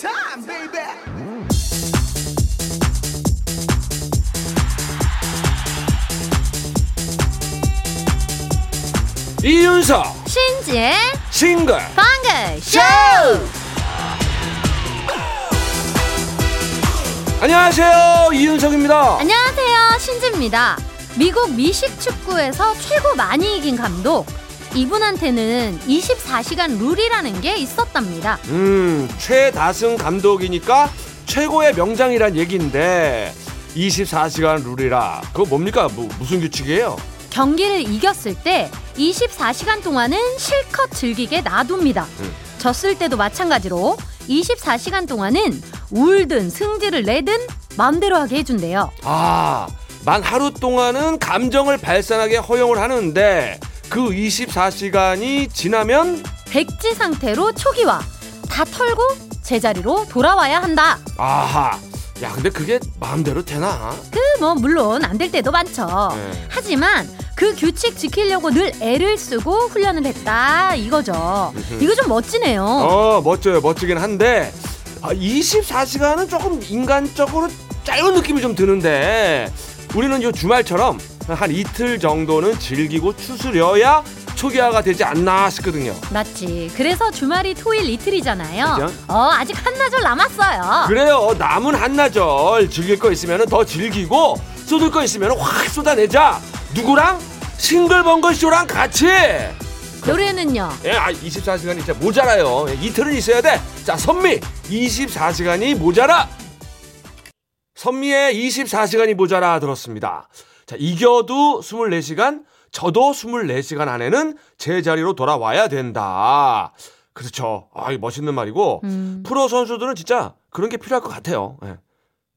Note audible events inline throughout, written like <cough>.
time, baby. 이윤석 신지의 싱글 방글 쇼! 안녕하세요 이윤석입니다 안녕하세요. 신지입니다. 미국 미식 축구에서 최고 많이 이긴 감독. 이분한테는 24시간 룰이라는 게 있었답니다. 음 최다승 감독이니까 최고의 명장이란 얘기인데 24시간 룰이라 그거 뭡니까 뭐, 무슨 규칙이에요 경기를 이겼을 때 24시간 동안은 실컷 즐기게 놔둡니다. 음. 졌을 때도 마찬가지로 24시간 동안은 울든 승질을 내든 마음대로 하게 해준대요. 아, 만 하루 동안은 감정을 발산하게 허용을 하는데 그 24시간이 지나면 백지 상태로 초기화 다 털고 제자리로 돌아와야 한다. 아하. 야, 근데 그게 마음대로 되나? 그 뭐 물론 안 될 때도 많죠. 네. 하지만 그 규칙 지키려고 늘 애를 쓰고 훈련을 했다 이거죠. 이거 좀 멋지네요. 어, 멋져요. 멋지긴 한데 아, 24시간은 조금 인간적으로 짧은 느낌이 좀 드는데 우리는 요 주말처럼 한 이틀 정도는 즐기고 추스려야 초기화가 되지 않나 싶거든요. 맞지. 그래서 주말이 토일 이틀이잖아요. 그죠? 어 아직 한나절 남았어요. 그래요. 남은 한나절 즐길 거 있으면 더 즐기고 쏟을 거 있으면 확 쏟아내자. 누구랑? 싱글벙글 쇼랑 같이. 노래는요. 예, 아, 24시간이 진짜 모자라요. 예, 이틀은 있어야 돼. 자, 선미 24시간이 모자라. 선미의 24시간이 모자라 들었습니다. 자, 이겨도 24시간, 저도 24시간 안에는 제 자리로 돌아와야 된다. 그렇죠. 아, 이 멋있는 말이고 음. 프로 선수들은 진짜 그런 게 필요할 것 같아요. 예.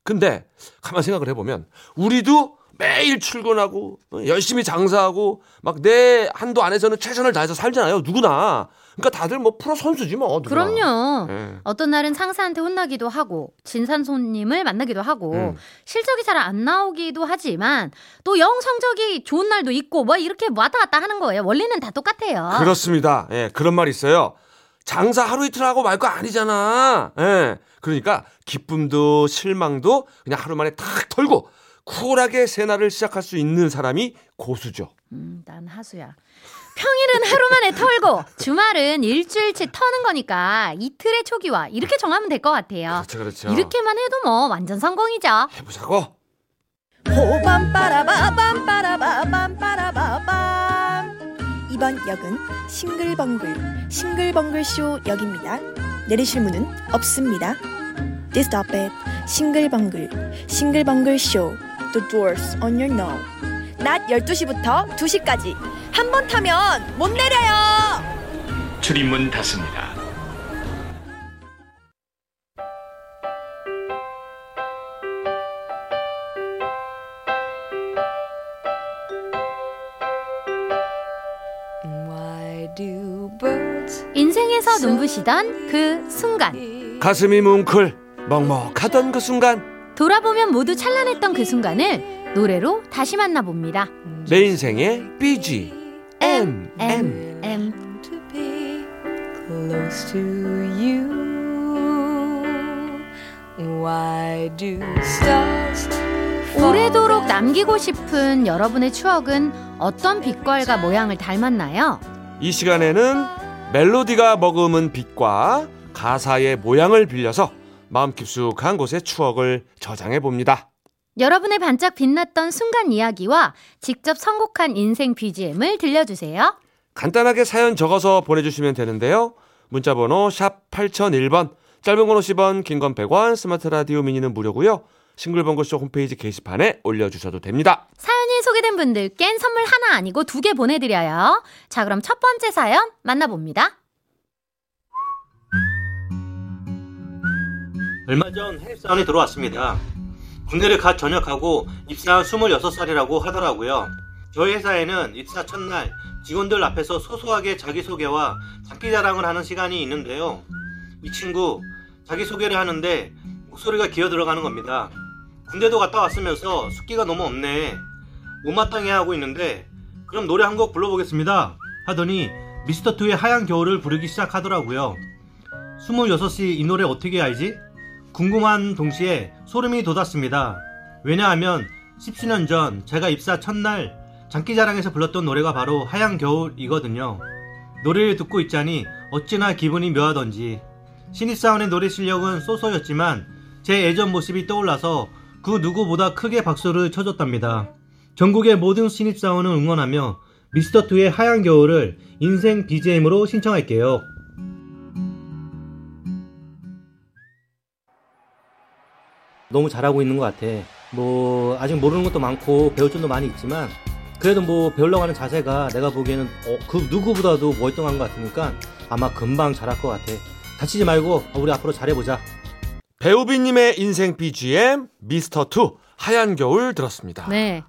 근데 가만 생각을 해보면 우리도 매일 출근하고 어, 열심히 장사하고 막 내 한도 안에서는 최선을 다해서 살잖아요. 누구나. 그러니까 다들 뭐 프로 선수지 뭐. 누구나. 그럼요. 예. 어떤 날은 상사한테 혼나기도 하고 진산 손님을 만나기도 하고 음. 실적이 잘 안 나오기도 하지만 또 영 성적이 좋은 날도 있고 뭐 이렇게 왔다 갔다 하는 거예요. 원리는 다 똑같아요. 그렇습니다. 예, 그런 말 있어요. 장사 하루 이틀 하고 말 거 아니잖아. 예. 그러니까 기쁨도 실망도 그냥 하루 만에 탁 털고 쿨하게 새날을 시작할 수 있는 사람이 고수죠. 음, 난 하수야. 평일은 하루 만에 털고 주말은 일주일치 터는 거니까 이틀의 초기화 이렇게 정하면 될 것 같아요. 그렇죠, 그렇죠. 이렇게만 해도 뭐 완전 성공이죠. 해보자고. 호밤빠라바밤빠라바밤빠라바밤 이번 역은 싱글벙글 싱글벙글 쇼 역입니다. 내리실 문은 없습니다. This stop at 싱글벙글 싱글벙글 쇼 The doors on your no 낮 12시부터 2시까지 한 번 타면 못 내려요. 출입문 닫습니다. 인생에서 눈부시던 그 순간 가슴이 뭉클 먹먹하던 그 순간 돌아보면 모두 찬란했던 그 순간을 노래로 다시 만나봅니다. 내 인생의 BG M M M to be close to you. Why do stars 오래도록 남기고 싶은 여러분의 추억은 어떤 빛깔과 모양을 닮았나요? 이 시간에는 멜로디가 머금은 빛과 가사의 모양을 빌려서 마음 깊숙한 곳의 추억을 저장해 봅니다. 여러분의 반짝 빛났던 순간 이야기와 직접 선곡한 인생 BGM을 들려주세요. 간단하게 사연 적어서 보내주시면 되는데요. 문자번호 샵 8001번, 짧은 건 50원, 긴 건 100원, 스마트 라디오 미니는 무료고요. 싱글벙글쇼 홈페이지 게시판에 올려주셔도 됩니다. 사연이 소개된 분들께는 선물 하나 아니고 두 개 보내드려요. 자, 그럼 첫 번째 사연 만나봅니다. 얼마 전 해외사원이 들어왔습니다. 군대를 갓 전역하고 입사한 26살이라고 하더라고요. 저희 회사에는 입사 첫날 직원들 앞에서 소소하게 자기소개와 장기 자랑을 하는 시간이 있는데요. 이 친구 자기소개를 하는데 목소리가 기어 들어가는 겁니다. 군대도 갔다 왔으면서 숫기가 너무 없네. 못마땅해 하고 있는데 그럼 노래 한 곡 불러보겠습니다. 하더니 미스터2의 하얀 겨울을 부르기 시작하더라고요. 26시 이 노래 어떻게 알지? 궁금한 동시에 소름이 돋았습니다. 왜냐하면 10수년 전 제가 입사 첫날 장기자랑에서 불렀던 노래가 바로 하얀 겨울이거든요. 노래를 듣고 있자니 어찌나 기분이 묘하던지 신입사원의 노래 실력은 쏘쏘였지만 제 예전 모습이 떠올라서 그 누구보다 크게 박수를 쳐줬답니다. 전국의 모든 신입사원을 응원하며 미스터2의 하얀 겨울을 인생 BGM으로 신청할게요. 너무 잘하고 있는 것 같아. 뭐 아직 모르는 것도 많고 배울 점도 많이 있지만 그래도 뭐 배우려고 하는 자세가 내가 보기에는 어, 그 누구보다도 월등한 것 같으니까 아마 금방 잘할 것 같아. 다치지 말고 우리 앞으로 잘해보자. 배우비님의 인생 BGM 미스터 투 하얀 겨울 들었습니다. 네.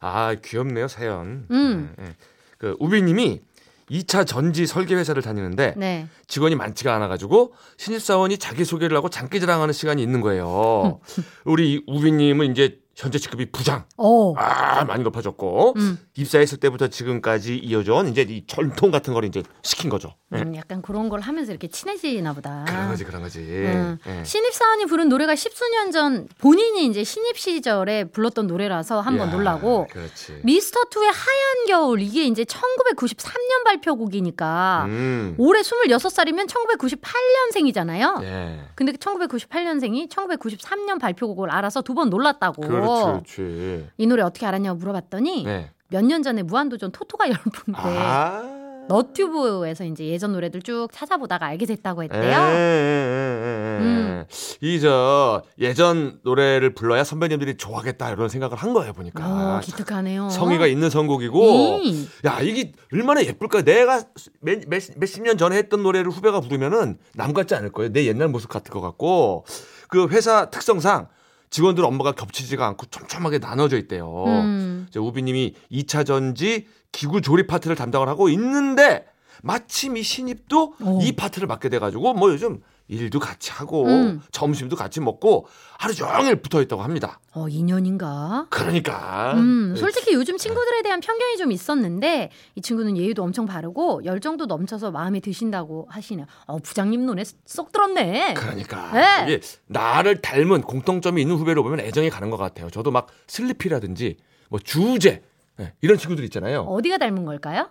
아 귀엽네요 사연. 음. 네, 네. 그 우비님이 2차 전지 설계 회사를 다니는데 네. 직원이 많지가 않아 가지고 신입 사원이 자기 소개를 하고 장기 자랑하는 시간이 있는 거예요. <laughs> 우리 우비님은 이제 현재 직급이 부장. 오. 아 많이 높아졌고 음. 입사했을 때부터 지금까지 이어져 온 이제 이 전통 같은 걸 이제 시킨 거죠. 예. 음, 약간 그런 걸 하면서 이렇게 친해지나 보다. 그런 거지 그런 거지. 음. 예. 신입사원이 부른 노래가 십수년 전 본인이 이제 신입 시절에 불렀던 노래라서 한번 야, 놀라고 그렇지. 미스터 투의 하얀 겨울 이게 이제 1993년 발표곡이니까 음. 올해 26살이면 1998년생이잖아요. 예. 근데 1998년생이 1993년 발표곡을 알아서 두 번 놀랐다고. 그렇지, 그렇지. 이 노래 어떻게 알았냐고 물어봤더니 네. 몇년 전에 무한도전 토토가 열풍 때 아. 너튜브에서 이제 예전 노래들 쭉 찾아보다가 알게 됐다고 예, 했대요. 예, 예, 예. 음. 이저 예전 노래를 불러야 선배님들이 좋아하겠다 이런 생각을 한 거예요 보니까. 오, 기특하네요. 성의가 있는 선곡이고 음. 야 이게 얼마나 예쁠까 내가 몇, 몇, 몇십 년 전에 했던 노래를 후배가 부르면은 남 같지 않을 거예요 내 옛날 모습 같을 것 같고 그 회사 특성상 직원들 업무가 겹치지가 않고 촘촘하게 나눠져 있대요 음. 이제 우비님이 2차 전지 기구 조립 파트를 담당을 하고 있는데 마침 이 신입도 오. 이 파트를 맡게 돼가지고 뭐 요즘 일도 같이 하고 음. 점심도 같이 먹고 하루 종일 붙어 있다고 합니다 어, 2년인가? 그러니까 음, 솔직히 요즘 친구들에 대한 편견이 좀 있었는데 이 친구는 예의도 엄청 바르고 열정도 넘쳐서 마음에 드신다고 하시네요. 어, 부장님 눈에 쏙 들었네. 그러니까 네. 이게 나를 닮은 공통점이 있는 후배로 보면 애정이 가는 것 같아요. 저도 막 슬리피라든지 뭐 주제 네, 이런 친구들 있잖아요. 어디가 닮은 걸까요?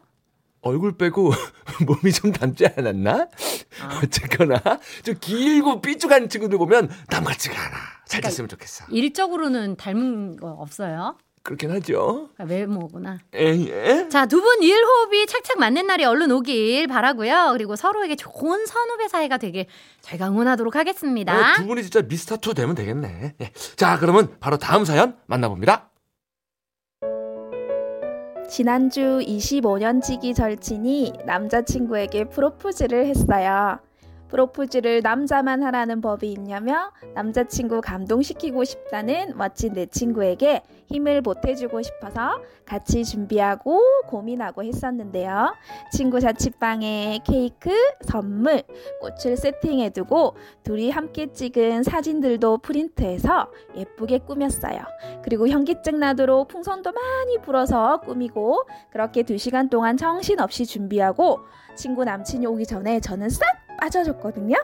얼굴 빼고 <laughs> 몸이 좀 닮지 않았나? 아. 어쨌거나 좀 길고 삐죽한 친구들 보면 남 같지가 않아. 잘 그러니까 됐으면 좋겠어. 일적으로는 닮은 거 없어요. 그렇긴 하죠. 그러니까 외모구나. 에, 에? 자, 두 분 일호흡이 착착 맞는 날이 얼른 오길 바라고요. 그리고 서로에게 좋은 선후배 사이가 되길 저희가 응원하도록 하겠습니다. 어, 두 분이 진짜 미스터2 되면 되겠네. 예. 자, 그러면 바로 다음 사연 만나봅니다. 지난주 25년지기 절친이 남자친구에게 프로포즈를 했어요. 프로포즈를 남자만 하라는 법이 있냐며 남자친구 감동시키고 싶다는 멋진 내 친구에게 힘을 보태주고 싶어서 같이 준비하고 고민하고 했었는데요. 친구 자취방에 케이크, 선물, 꽃을 세팅해두고 둘이 함께 찍은 사진들도 프린트해서 예쁘게 꾸몄어요. 그리고 현기증 나도록 풍선도 많이 불어서 꾸미고 그렇게 두 시간 동안 정신없이 준비하고 친구 남친이 오기 전에 저는 싹 빠져줬거든요.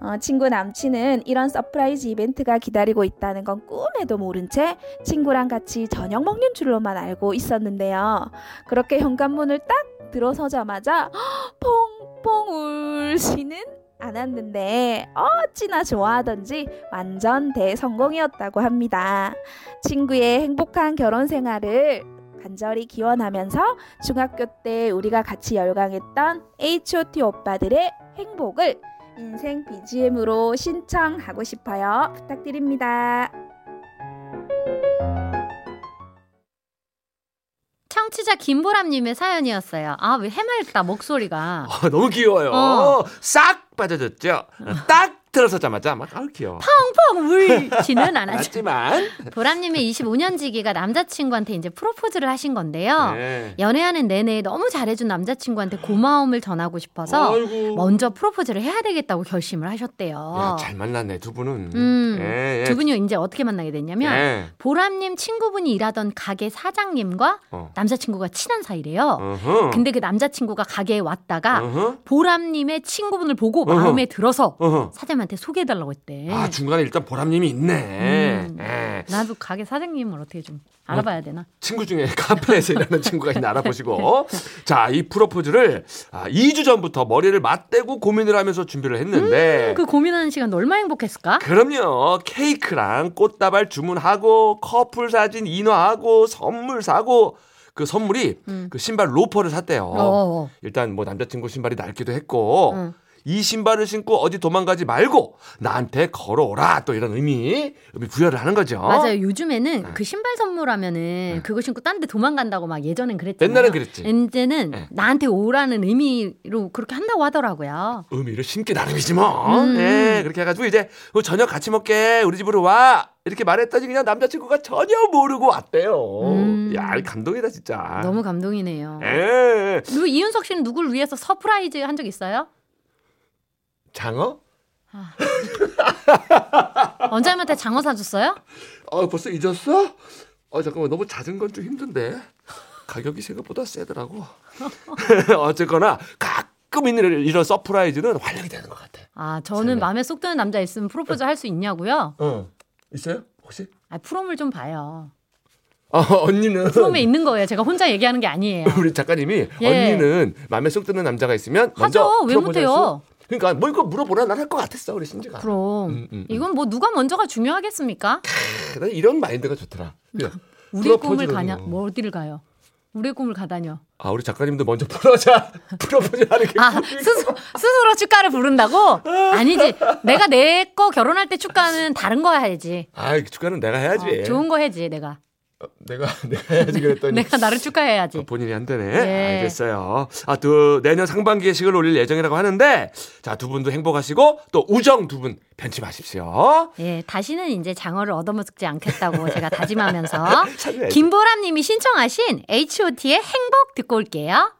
어, 친구 남친은 이런 서프라이즈 이벤트가 기다리고 있다는 건 꿈에도 모른 채 친구랑 같이 저녁 먹는 줄로만 알고 있었는데요. 그렇게 현관문을 딱 들어서자마자 펑펑 울지는 않았는데 어찌나 좋아하던지 완전 대성공이었다고 합니다. 친구의 행복한 결혼 생활을 간절히 기원하면서 중학교 때 우리가 같이 열광했던 H.O.T 오빠들의 행복을 인생 BGM으로 신청하고 싶어요. 부탁드립니다. 청취자 김보람님의 사연이었어요. 아, 왜 해맑다, 목소리가. 어, 너무 귀여워요. 어. 싹 빠져줬죠. 딱 들어서자마자 막 아우 귀여워. 펑펑 울지는 <laughs> 않았죠. 맞지만 보람님의 25년지기가 남자친구한테 이제 프로포즈를 하신 건데요. 네. 연애하는 내내 너무 잘해준 남자친구한테 고마움을 전하고 싶어서 아이고. 먼저 프로포즈를 해야 되겠다고 결심을 하셨대요. 야, 잘 만났네 두 분은. 음, 예, 예. 두 분이 이제 어떻게 만나게 됐냐면 예. 보람님 친구분이 일하던 가게 사장님과 어. 남자친구가 친한 사이래요. 어허. 근데 그 남자친구가 가게에 왔다가 어허. 보람님의 친구분을 보고 어허. 마음에 들어서 어허. 사장님한테 소개해달라고 했대. 아 중간에 일단 보람님이 있네. 음, 예. 나도 가게 사장님을 어떻게 좀 알아봐야 되나? 친구 중에 <laughs> 카페에서 일하는 친구가 있나 알아보시고 자이 프로포즈를 아, 2주 전부터 머리를 맞대고 고민을 하면서 준비를 했는데 그 고민하는 시간 얼마나 행복했을까? 그럼요 케이크랑 꽃다발 주문하고 커플 사진 인화하고 선물 사고 그 선물이 음. 그 신발 로퍼를 샀대요. 어. 일단 뭐 남자친구 신발이 낡기도 했고 응. 이 신발을 신고 어디 도망가지 말고 나한테 걸어오라 또 이런 의미 의미 부여를 하는 거죠. 맞아요. 요즘에는 네. 그 신발 선물하면은 그거 신고 딴 데 도망간다고 막 예전엔 그랬잖아요. 옛날엔 그랬지. 이제는 네. 나한테 오라는 의미로 그렇게 한다고 하더라고요. 의미를 심기 나름이지 뭐. 음. 예, 그렇게 해가지고 이제 어, 저녁 같이 먹게 우리 집으로 와 이렇게 말했더니 그냥 남자친구가 전혀 모르고 왔대요. 음. 야, 감동이다 진짜. 너무 감동이네요. 예. 누구 이윤석 씨는 누굴 위해서 서프라이즈 한 적 있어요? 장어? 원장님한테 장어 사줬어요? 어, 벌써 잊었어? 어, 잠깐만 너무 잦은 건 좀 힘든데 가격이 생각보다 세더라고. <laughs> 어쨌거나 가끔 있는 이런 서프라이즈는 활력이 되는 것 같아. 아 저는 제가. 마음에 쏙 드는 남자 있으면 프로포즈 할 수 있냐고요? 어, 있어요? 혹시? 아 프롬을 좀 봐요. 어, 언니는 프롬에 있는 거예요. 제가 혼자 얘기하는 게 아니에요. <laughs> 우리 작가님이 예. 언니는 마음에 쏙 드는 남자가 있으면 먼저 하죠. 왜 못해요? 수- 그러니까 뭐 이거 물어보라 난 할 것 같았어 우리 신지가. 그럼 음, 음, 음. 이건 뭐 누가 먼저가 중요하겠습니까? 난 이런 마인드가 좋더라. <laughs> 우리의 꿈을. 가냐? 뭐 어디를 가요? 우리의 꿈을 가다녀. 아 우리 작가님도 먼저 풀어자 프로포즈 <laughs> 하는 게 아. 스스로, 스스로 축가를 부른다고? <laughs> 아니지. 내가 내 거 결혼할 때 축가는 다른 거 해야지. 아 축가는 내가 해야지. 어, 좋은 거 해야지 내가. 어, 내가 <laughs> 내가 해야지 그랬더니 내가 나를 축하해야지. 어, 본인이 한다네. 예. 알겠어요. 아, 또 내년 상반기에 식을 올릴 예정이라고 하는데 자, 두 분도 행복하시고 또 우정 두 분 변치 마십시오. 예, 다시는 이제 장어를 얻어먹지 않겠다고 제가 <laughs> 다짐하면서 찾아야지. 김보람 님이 신청하신 H.O.T의 행복 듣고 올게요.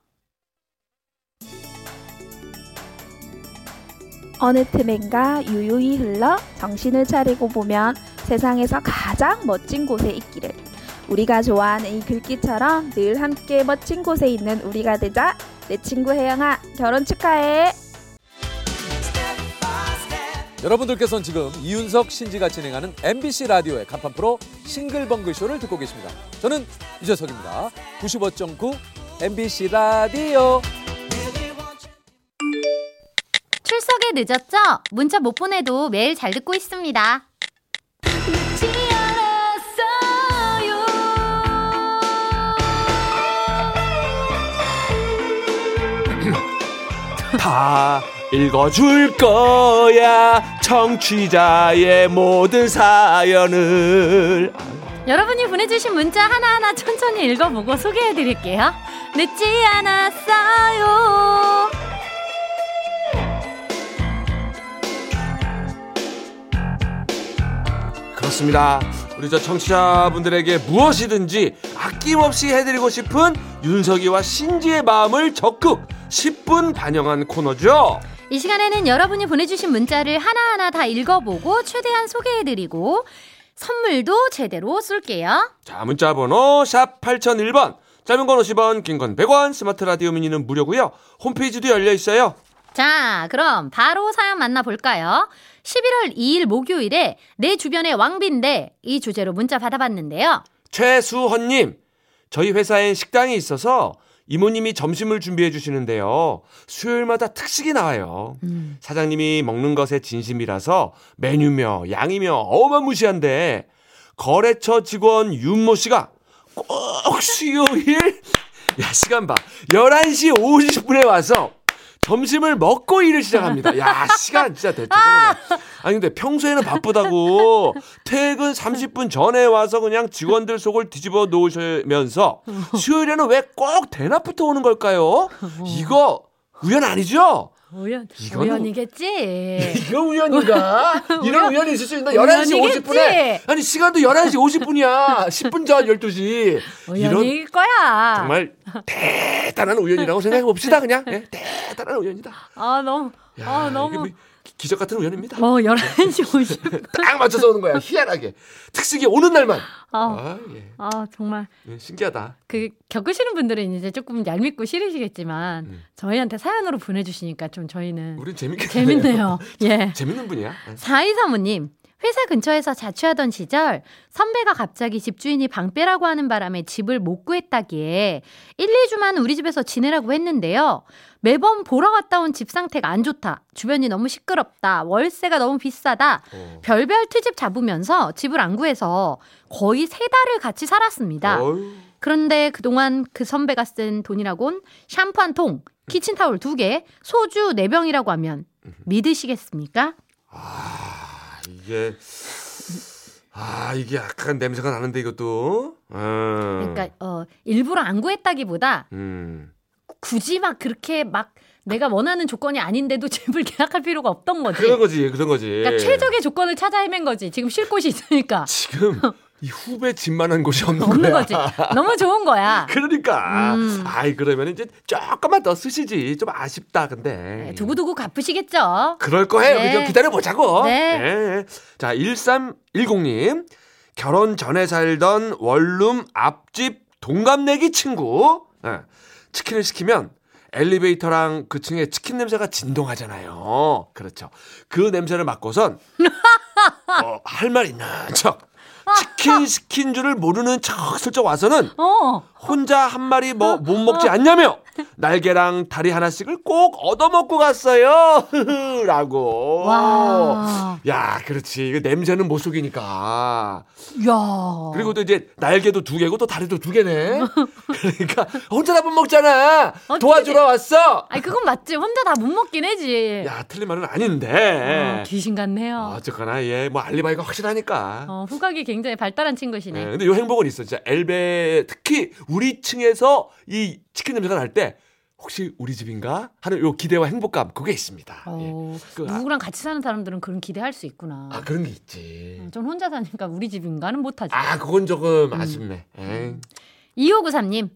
어느 틈엔가 유유히 흘러 정신을 차리고 보면 세상에서 가장 멋진 곳에 있기를. 우리가 좋아하는 이 글귀처럼 늘 함께 멋진 곳에 있는 우리가 되자. 내 친구 혜영아, 결혼 축하해. 여러분들께서는 지금 이윤석 신지가 진행하는 MBC 라디오의 간판 프로 싱글벙글 쇼를 듣고 계십니다. 저는 유재석입니다. 95.9 MBC 라디오. 출석에 늦었죠? 문자 못 보내도 매일 잘 듣고 있습니다. 다 읽어줄 거야 청취자의 모든 사연을 여러분이 보내주신 문자 하나하나 천천히 읽어보고 소개해드릴게요. 늦지 않았어요. 그렇습니다. 우리 저 청취자분들에게 무엇이든지 아낌없이 해드리고 싶은 윤석이와 신지의 마음을 적극 10분 반영한 코너죠. 이 시간에는 여러분이 보내주신 문자를 하나하나 다 읽어보고 최대한 소개해드리고 선물도 제대로 쏠게요. 자, 문자 번호 샵 8001번. 짧은 건 50원, 긴 건 100원, 스마트 라디오 미니는 무료고요. 홈페이지도 열려 있어요. 자, 그럼 바로 사연 만나볼까요? 11월 2일 목요일에 내 주변의 왕빈데 이 주제로 문자 받아봤는데요. 최수헌님, 저희 회사엔 식당이 있어서 이모님이 점심을 준비해 주시는데요. 수요일마다 특식이 나와요. 음. 사장님이 먹는 것에 진심이라서 메뉴며 양이며 어마무시한데 거래처 직원 윤모 씨가 꼭 수요일 <laughs> 야 시간 봐 11시 50분에 와서 점심을 먹고 일을 시작합니다. 야 시간 진짜 대충 아니 근데 평소에는 바쁘다고 퇴근 30분 전에 와서 그냥 직원들 속을 뒤집어 놓으시면서 수요일에는 왜 꼭 대낮부터 오는 걸까요? 이거 우연 아니죠? 우연, 이거는- 우연이겠지. 이거 우연인가? <laughs> 이런 우연 이 있을 수 있나? 11시 우연이겠지. 50분에 아니 시간도 11시 50분이야. 10분 전 12시. 이런 우연일 거야. 정말 대단한 우연이라고 생각해 봅시다 그냥. 예, 대단한 우연이다. 아, 너무, 야, 아, 너무. 뭐 기적 같은 우연입니다. 어, 11시 50분. <laughs> 딱 맞춰서 오는 거야. 희한하게. 특식이 오는 날만. 아, 아, 예. 아, 정말. 예, 신기하다. 그 겪으시는 분들은 이제 조금 얄밉고 싫으시겠지만 음. 저희한테 사연으로 보내 주시니까 좀 저희는 우린 재밌게 재밌네요. <laughs> 예. 재밌는 분이야. 예. 4235님, 회사 근처에서 자취하던 시절 선배가 갑자기 집주인이 방 빼라고 하는 바람에 집을 못 구했다기에 1, 2주만 우리 집에서 지내라고 했는데요. 매번 보러 갔다 온 집 상태가 안 좋다. 주변이 너무 시끄럽다. 월세가 너무 비싸다. 어. 별별 트집 잡으면서 집을 안 구해서 거의 세 달을 같이 살았습니다. 어휴. 그런데 그동안 그 선배가 쓴 돈이라곤 샴푸 한 통, 키친타올 두 개, 소주 네 병이라고 하면 믿으시겠습니까? 아, 이게 아, 이게 약간 냄새가 나는데 이것도. 어. 그러니까 어, 일부러 안 구했다기보다 음. 굳이 막 그렇게 막 내가 원하는 조건이 아닌데도 <laughs> 집을 계약할 필요가 없던 거지. 그런 거지. 그런 거지. 그러니까 최적의 조건을 찾아 헤맨 거지. 지금 쉴 곳이 있으니까 지금 <laughs> 이 후배 집만한 곳이 없는 없는 거야. 거지. 너무 좋은 거야. <laughs> 그러니까. 음. 아이 그러면 이제 조금만 더 쓰시지. 좀 아쉽다. 근데. 네, 두고두고 갚으시겠죠. 그럴 거예요. 네. 그죠? 기다려 보자고. 네. 자, 1310님. 결혼 전에 살던 원룸 앞집 동갑내기 친구. 예. 치킨을 시키면 엘리베이터랑 그 층에 치킨 냄새가 진동하잖아요. 그렇죠. 그 냄새를 맡고선 <laughs> 어, 할말 있는 척. 치킨 시킨 줄을 모르는 척 슬쩍 와서는 어. 혼자 한 마리 뭐 못 먹지 않냐며 날개랑 다리 하나씩을 꼭 얻어먹고 갔어요. <laughs> 라고. 와. 야, 그렇지. 이거 냄새는 못 속이니까. 야. 그리고 또 이제 날개도 두 개고 또 다리도 두 개네. <laughs> 그러니까 혼자 다 못 먹잖아. 도와주러 왔어. 아니 그건 맞지. 혼자 다 못 먹긴 해지. 야, 틀린 말은 아닌데. 어, 귀신 같네요. 어쨌거나 얘뭐 알리바이가 확실하니까. 어, 후각이 굉장히 발달한 친구시네. 네, 근데 요 행복은 있어. 진짜 엘베 특히 우리 층에서 이 치킨 냄새가 날 때 혹시 우리 집인가 하는 요 기대와 행복감 그게 있습니다. 예. 어, 그, 아, 누구랑 같이 사는 사람들은 그런 기대할 수 있구나. 아 그런 게 있지. 어, 전 혼자 사니까 우리 집인가는 못하지. 아 그건 조금 아쉽네. 에이. 2593님.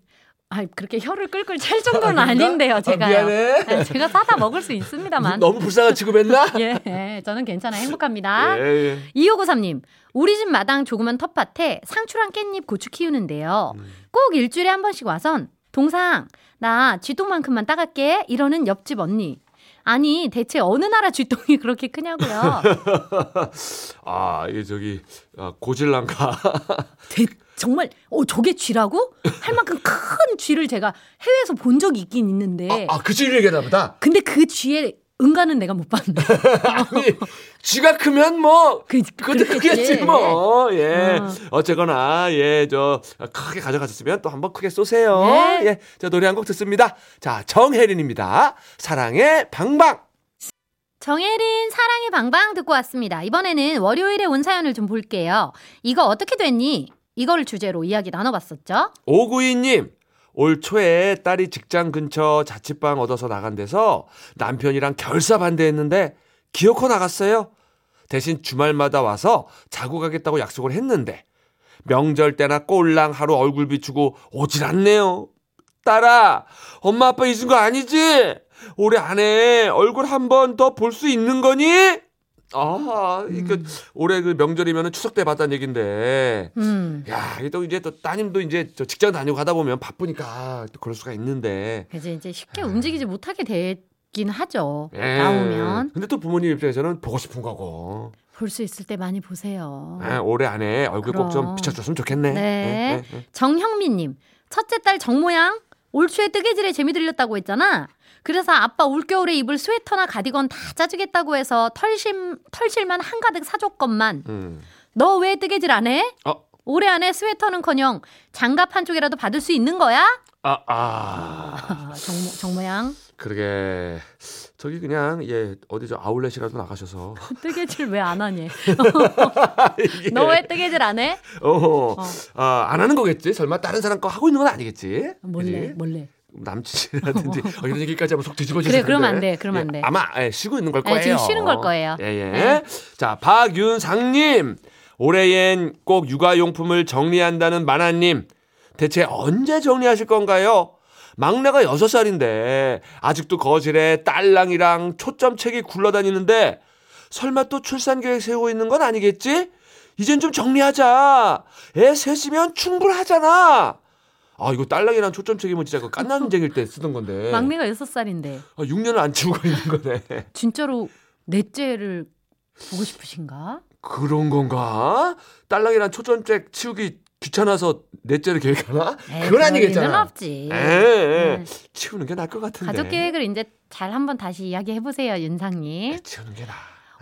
아, 그렇게 혀를 끌끌 찰 정도는 <laughs> 아, 아, 닌데요 아. 미안해. 아니, 제가 사다 먹을 수 있습니다만. <laughs> 너무 불쌍한 취급했나? <laughs> 예, 예, 저는 괜찮아 행복합니다. 예, 예. 2593님, 우리 집 마당 조그만 텃밭에 상추랑 깻잎, 고추 키우는데요. 음. 꼭 일주일에 한 번씩 와선 동상 나 쥐똥만큼만 따갈게 이러는 옆집 언니. 아니 대체 어느 나라 쥐똥이 그렇게 크냐고요. <laughs> 아 이게 저기 아, 고질란가. <laughs> 대- 정말 어 저게 쥐라고? 할 만큼 큰 쥐를 제가 해외에서 본 적이 있긴 있는데 아, 그 쥐를 얘기하나 보다. 근데 그 쥐의 응가는 내가 못 봤네. <laughs> 아니 쥐가 크면 뭐 그, 그것도. 크겠지 뭐. 예. 어. 어쨌거나 예, 저 크게 가져가셨으면 또 한번 크게 쏘세요. 네. 예. 자, 노래 한 곡 듣습니다. 자, 정혜린입니다. 사랑의 방방. 정혜린 사랑의 방방 듣고 왔습니다. 이번에는 월요일에 온 사연을 좀 볼게요. 이거 어떻게 됐니? 이거를 주제로 이야기 나눠봤었죠. 오구이님. 올 초에 딸이 직장 근처 자취방 얻어서 나간 데서 남편이랑 결사 반대했는데 기어코 나갔어요. 대신 주말마다 와서 자고 가겠다고 약속을 했는데 명절 때나 꼴랑 하루 얼굴 비추고 오질 않네요. 딸아, 엄마 아빠 잊은 거 아니지? 올해 안에 얼굴 한 번 더 볼 수 있는 거니? 아, 이그 올해 그 명절이면 추석 때 봤다는 얘긴데. 음. 야, 또 이제 또 따님도 이제 저 직장 다니고 가다 보면 바쁘니까 또 그럴 수가 있는데. 그래서 이제 쉽게 움직이지 못하게 되긴 하죠. 예. 나오면 근데 또 부모님 입장에서는 보고 싶은 거고. 볼 수 있을 때 많이 보세요. 예, 올해 안에 얼굴 꼭 좀. 비춰줬으면 좋겠네. 네. 예, 예, 예. 정형민님, 첫째 딸 정모양 올 초에 뜨개질에 재미 들렸다고 했잖아. 그래서 아빠 올겨울에 입을 스웨터나 가디건 다 짜주겠다고 해서 털실 털실만 한가득 사줬건만 음. 너왜 뜨개질 안 해? 어, 올해 안에 스웨터는커녕 장갑 한 쪽이라도 받을 수 있는 거야? 아, 아. 아, 정모 정모양 그러게. 저기 그냥 예 어디 저 아울렛이라도 나가셔서 <laughs> 뜨개질 왜 안 하니? <laughs> 너 왜 뜨개질 안 해? 어, 아, 안 하는 거겠지? 설마 다른 사람 거 하고 있는 건 아니겠지? 몰래 그지? 몰래. 남친이라든지 어, 이런 얘기까지 하면 속 뒤집어질 그래, 텐데. 그러면 안 돼, 그러면 예, 안 돼. 아마 예, 쉬고 있는 걸 예, 거예요. 지금 쉬는 걸 거예요. 예, 예. 네. 자, 박윤상님. 올해엔 꼭 육아용품을 정리한다는 만화님. 대체 언제 정리하실 건가요? 막내가 6살인데 아직도 거실에 딸랑이랑 초점책이 굴러다니는데 설마 또 출산 계획 세우고 있는 건 아니겠지? 이젠 좀 정리하자. 애 셋이면 충분하잖아. 아, 이거 딸랑이랑 초점책이면 진짜 그 깐난쟁일 때 쓰던 건데. 막내가 여섯 살인데 아, 6년을 안 치우고 있는 거네. 진짜로 넷째를 보고 싶으신가? 그런 건가? 딸랑이랑 초점책 치우기 귀찮아서 넷째를 계획하나? 에이, 그건 아니겠잖아. 없지. 에, 에, 음. 치우는 게 나을 것 같은데. 가족 계획을 이제 잘 한번 다시 이야기해 보세요, 윤상님. 에, 치우는 게 나.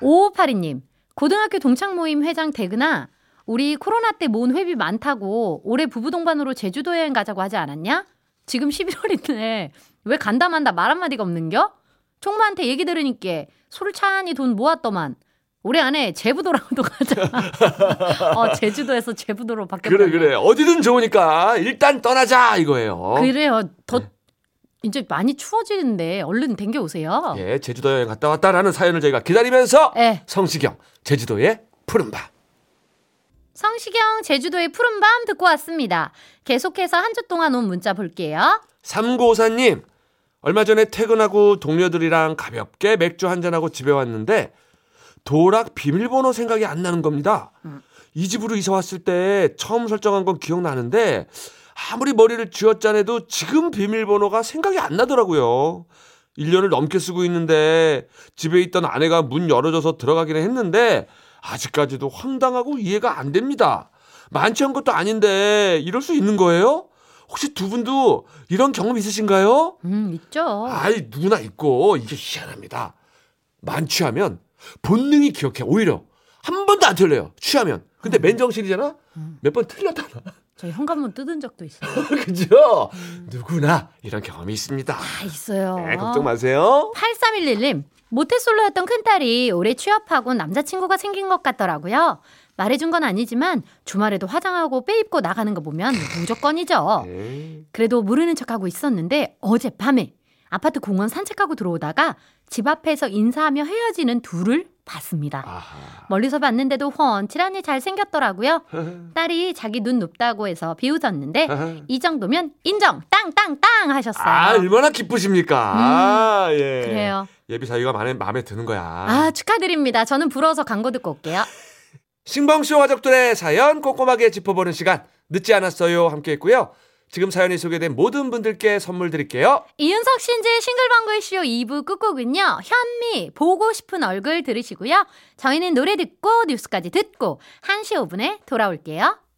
5582님, 고등학교 동창 모임 회장 대근아, 우리 코로나 때 모은 회비 많다고 올해 부부 동반으로 제주도 여행 가자고 하지 않았냐? 지금 11월인데 왜 간다 만다 말 한마디가 없는겨? 총무한테 얘기 들으니까 솔찬히 돈 모았더만 올해 안에 제부도라고도 <laughs> 가자. 어, 제주도에서 제부도로 바뀌었다. 그래 그래 어디든 좋으니까 일단 떠나자 이거예요. 그래요. 더 이제 많이 추워지는데 얼른 댕겨 오세요. 예, 제주도 여행 갔다 왔다라는 사연을 저희가 기다리면서 예. 성시경 제주도의 푸른 밤. 성시경 제주도의 푸른밤 듣고 왔습니다. 계속해서 한 주 동안 온 문자 볼게요. 삼고사님 얼마 전에 퇴근하고 동료들이랑 가볍게 맥주 한잔하고 집에 왔는데 도락 비밀번호 생각이 안 나는 겁니다. 이 집으로 이사 왔을 때 처음 설정한 건 기억나는데 아무리 머리를 쥐어짜내도 지금 비밀번호가 생각이 안 나더라고요. 1년을 넘게 쓰고 있는데 집에 있던 아내가 문 열어줘서 들어가기는 했는데 아직까지도 황당하고 이해가 안 됩니다. 많지 않은 것도 아닌데 이럴 수 있는 거예요? 혹시 두 분도 이런 경험 있으신가요? 음, 있죠. 아이 누구나 있고 이게 희한합니다. 만취하면 본능이 기억해 오히려 한 번도 안 틀려요. 취하면. 근데 맨정신이잖아. 몇번 틀렸다나. 저 현관문 뜯은 적도 있어요. <laughs> 그죠? 누구나 이런 경험이 있습니다. 다 있어요. 네, 걱정 마세요. 8311님, 모태솔로였던 큰딸이 올해 취업하고 남자친구가 생긴 것 같더라고요. 말해준 건 아니지만 주말에도 화장하고 빼 입고 나가는 거 보면 무조건이죠. 에이, 그래도 모르는 척하고 있었는데 어젯밤에 아파트 공원 산책하고 들어오다가 집 앞에서 인사하며 헤어지는 둘을 봤습니다. 아하. 멀리서 봤는데도 훤칠하니 잘생겼더라고요. <laughs> 딸이 자기 눈 높다고 해서 비웃었는데 <laughs> 이 정도면 인정 땅땅땅 하셨어요. 아, 얼마나 기쁘십니까? 아, 예. 그래요. 예비 사위가 마음에, 마음에 드는 거야. 아 축하드립니다. 저는 부러워서 광고 듣고 올게요. <laughs> 신봉쇼 가족들의 사연 꼼꼼하게 짚어보는 시간 늦지 않았어요 함께 했고요. 지금 사연이 소개된 모든 분들께 선물 드릴게요. 이윤석 신지의 싱글벙글 쇼 2부 끝곡은요. 현미 보고 싶은 얼굴 들으시고요. 저희는 노래 듣고 뉴스까지 듣고 1시 5분에 돌아올게요.